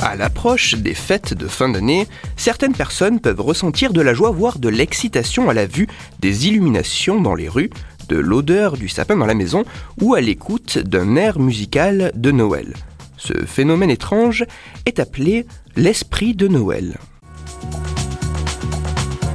À l'approche des fêtes de fin d'année, certaines personnes peuvent ressentir de la joie, voire de l'excitation à la vue des illuminations dans les rues, de l'odeur du sapin dans la maison ou à l'écoute d'un air musical de Noël. Ce phénomène étrange est appelé l'esprit de Noël.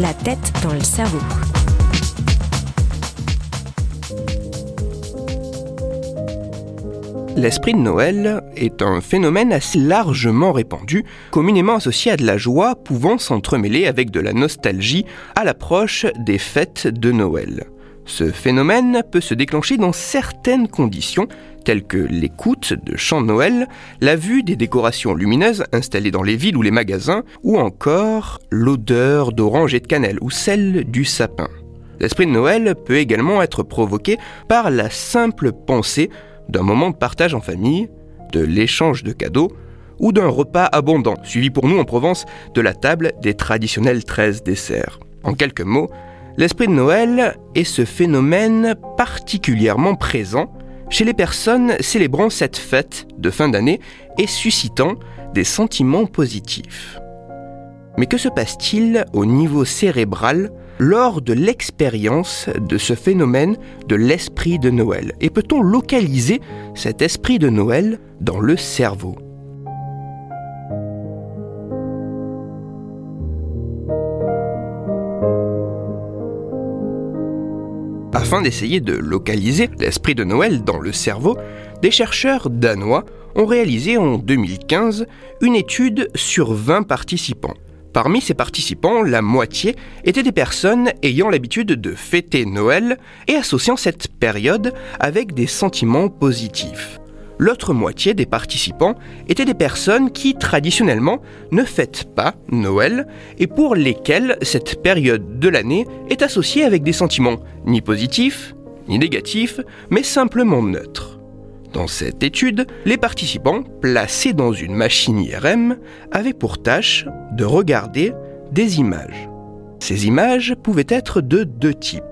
La tête dans le cerveau. L'esprit de Noël est un phénomène assez largement répandu, communément associé à de la joie pouvant s'entremêler avec de la nostalgie à l'approche des fêtes de Noël. Ce phénomène peut se déclencher dans certaines conditions, telles que l'écoute de chants de Noël, la vue des décorations lumineuses installées dans les villes ou les magasins, ou encore l'odeur d'orange et de cannelle ou celle du sapin. L'esprit de Noël peut également être provoqué par la simple pensée d'un moment de partage en famille, de l'échange de cadeaux ou d'un repas abondant, suivi pour nous en Provence de la table des traditionnels 13 desserts. En quelques mots, l'esprit de Noël est ce phénomène particulièrement présent chez les personnes célébrant cette fête de fin d'année et suscitant des sentiments positifs. Mais que se passe-t-il au niveau cérébral lors de l'expérience de ce phénomène de l'esprit de Noël Et peut-on localiser cet esprit de Noël dans le cerveau? Afin d'essayer de localiser l'esprit de Noël dans le cerveau, des chercheurs danois ont réalisé en 2015 une étude sur 20 participants. Parmi ces participants, la moitié étaient des personnes ayant l'habitude de fêter Noël et associant cette période avec des sentiments positifs. L'autre moitié des participants étaient des personnes qui traditionnellement ne fêtent pas Noël et pour lesquelles cette période de l'année est associée avec des sentiments ni positifs ni négatifs, mais simplement neutres. Dans cette étude, les participants, placés dans une machine IRM, avaient pour tâche de regarder des images. Ces images pouvaient être de deux types.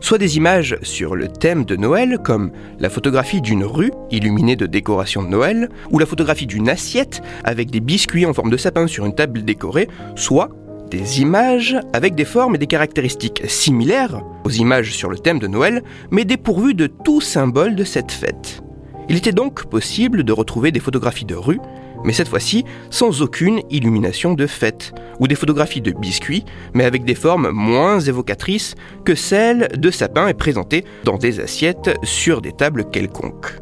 Soit des images sur le thème de Noël, comme la photographie d'une rue illuminée de décorations de Noël, ou la photographie d'une assiette avec des biscuits en forme de sapin sur une table décorée, soit des images avec des formes et des caractéristiques similaires aux images sur le thème de Noël, mais dépourvues de tout symbole de cette fête. Il était donc possible de retrouver des photographies de rue, mais cette fois-ci sans aucune illumination de fête, ou des photographies de biscuits, mais avec des formes moins évocatrices que celles de sapins et présentées dans des assiettes sur des tables quelconques.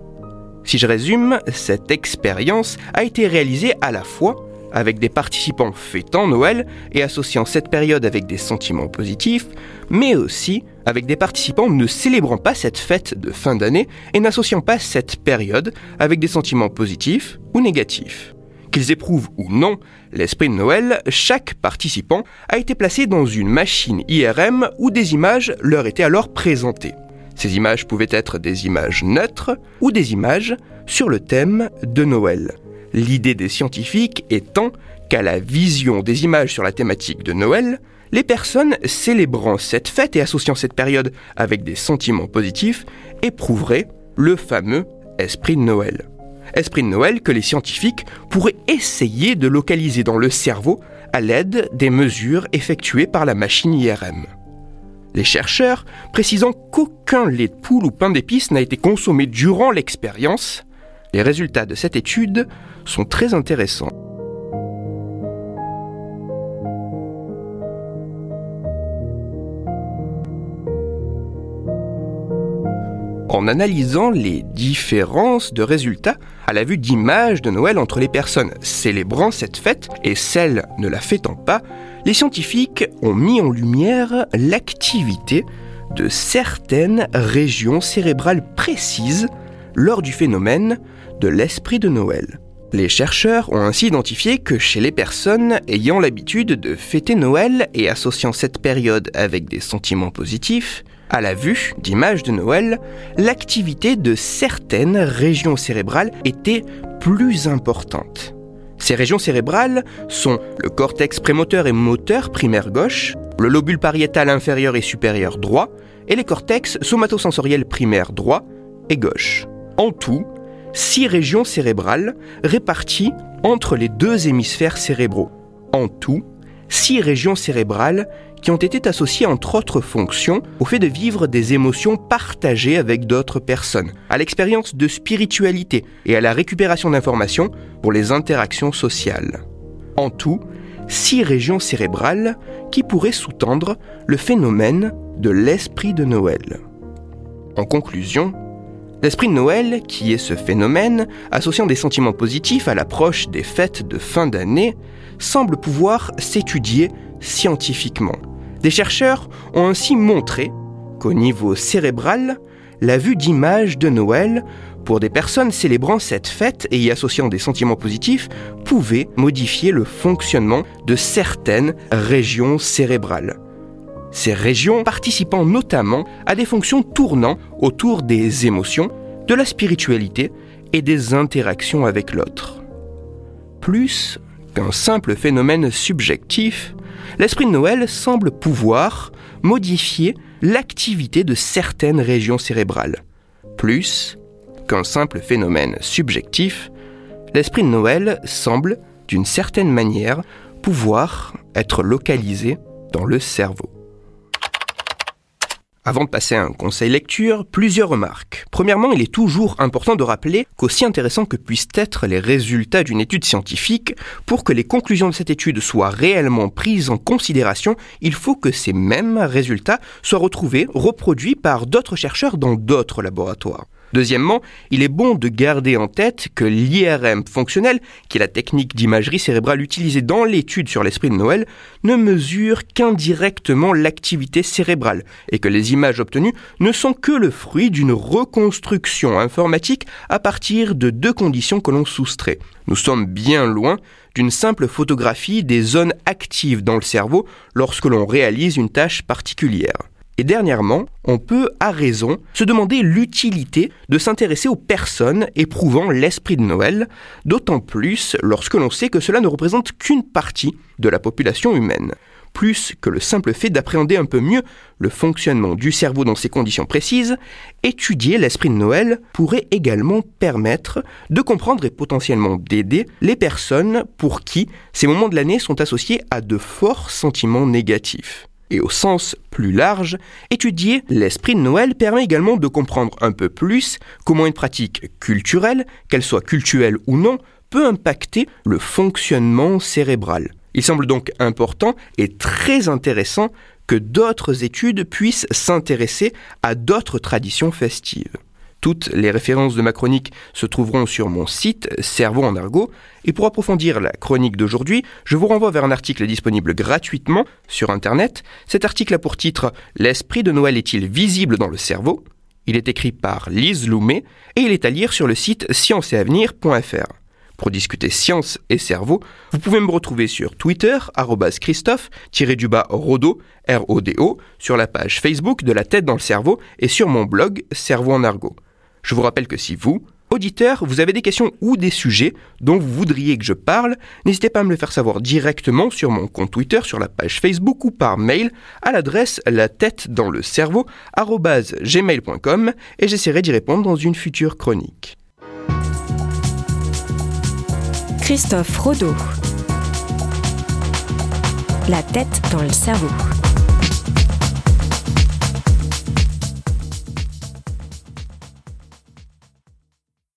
Si je résume, cette expérience a été réalisée à la fois avec des participants fêtant Noël et associant cette période avec des sentiments positifs, mais aussi avec des participants ne célébrant pas cette fête de fin d'année et n'associant pas cette période avec des sentiments positifs ou négatifs. Qu'ils éprouvent ou non l'esprit de Noël, chaque participant a été placé dans une machine IRM où des images leur étaient alors présentées. Ces images pouvaient être des images neutres ou des images sur le thème de Noël. L'idée des scientifiques étant qu'à la vision des images sur la thématique de Noël, les personnes célébrant cette fête et associant cette période avec des sentiments positifs éprouveraient le fameux esprit de Noël. Esprit de Noël que les scientifiques pourraient essayer de localiser dans le cerveau à l'aide des mesures effectuées par la machine IRM. Les chercheurs précisant qu'aucun lait de poule ou pain d'épices n'a été consommé durant l'expérience, les résultats de cette étude sont très intéressants. En analysant les différences de résultats à la vue d'images de Noël entre les personnes célébrant cette fête et celles ne la fêtant pas, les scientifiques ont mis en lumière l'activité de certaines régions cérébrales précises lors du phénomène de l'esprit de Noël. Les chercheurs ont ainsi identifié que chez les personnes ayant l'habitude de fêter Noël et associant cette période avec des sentiments positifs, à la vue d'images de Noël, l'activité de certaines régions cérébrales était plus importante. Ces régions cérébrales sont le cortex prémoteur et moteur primaire gauche, le lobule pariétal inférieur et supérieur droit, et les cortex somatosensoriels primaires droit et gauche. En tout, six régions cérébrales réparties entre les deux hémisphères cérébraux. En tout, six régions cérébrales qui ont été associées entre autres fonctions au fait de vivre des émotions partagées avec d'autres personnes, à l'expérience de spiritualité et à la récupération d'informations pour les interactions sociales. En tout, six régions cérébrales qui pourraient sous-tendre le phénomène de l'esprit de Noël. En conclusion, L'esprit de Noël, qui est ce phénomène, associant des sentiments positifs à l'approche des fêtes de fin d'année, semble pouvoir s'étudier scientifiquement. Des chercheurs ont ainsi montré qu'au niveau cérébral, la vue d'images de Noël pour des personnes célébrant cette fête et y associant des sentiments positifs pouvait modifier le fonctionnement de certaines régions cérébrales ces régions participant notamment à des fonctions tournant autour des émotions, de la spiritualité et des interactions avec l'autre. Plus qu'un simple phénomène subjectif, l'esprit de Noël semble pouvoir modifier l'activité de certaines régions cérébrales. Plus qu'un simple phénomène subjectif, l'esprit de Noël semble, d'une certaine manière, pouvoir être localisé dans le cerveau. Avant de passer à un conseil lecture, plusieurs remarques. Premièrement, il est toujours important de rappeler qu'aussi intéressant que puissent être les résultats d'une étude scientifique, pour que les conclusions de cette étude soient réellement prises en considération, il faut que ces mêmes résultats soient retrouvés, reproduits par d'autres chercheurs dans d'autres laboratoires. Deuxièmement, il est bon de garder en tête que l'IRM fonctionnel, qui est la technique d'imagerie cérébrale utilisée dans l'étude sur l'esprit de Noël, ne mesure qu'indirectement l'activité cérébrale et que les images obtenues ne sont que le fruit d'une reconstruction informatique à partir de deux conditions que l'on soustrait. Nous sommes bien loin d'une simple photographie des zones actives dans le cerveau lorsque l'on réalise une tâche particulière. Et dernièrement, on peut, à raison, se demander l'utilité de s'intéresser aux personnes éprouvant l'esprit de Noël, d'autant plus lorsque l'on sait que cela ne représente qu'une partie de la population humaine. Plus que le simple fait d'appréhender un peu mieux le fonctionnement du cerveau dans ces conditions précises, étudier l'esprit de Noël pourrait également permettre de comprendre et potentiellement d'aider les personnes pour qui ces moments de l'année sont associés à de forts sentiments négatifs et au sens plus large, étudier l'esprit de Noël permet également de comprendre un peu plus comment une pratique culturelle, qu'elle soit culturelle ou non, peut impacter le fonctionnement cérébral. Il semble donc important et très intéressant que d'autres études puissent s'intéresser à d'autres traditions festives. Toutes les références de ma chronique se trouveront sur mon site Cerveau en argot. Et pour approfondir la chronique d'aujourd'hui, je vous renvoie vers un article disponible gratuitement sur Internet. Cet article a pour titre L'esprit de Noël est-il visible dans le cerveau? Il est écrit par Lise Loumet et il est à lire sur le site scienceetavenir.fr. Pour discuter science et cerveau, vous pouvez me retrouver sur Twitter, Christophe-Rodo, R-O-D-O, sur la page Facebook de La tête dans le cerveau et sur mon blog Cerveau en argot. Je vous rappelle que si vous, auditeur, vous avez des questions ou des sujets dont vous voudriez que je parle, n'hésitez pas à me le faire savoir directement sur mon compte Twitter, sur la page Facebook ou par mail à l'adresse la tête dans le cerveau gmail.com et j'essaierai d'y répondre dans une future chronique. Christophe Rodeau. La tête dans le cerveau.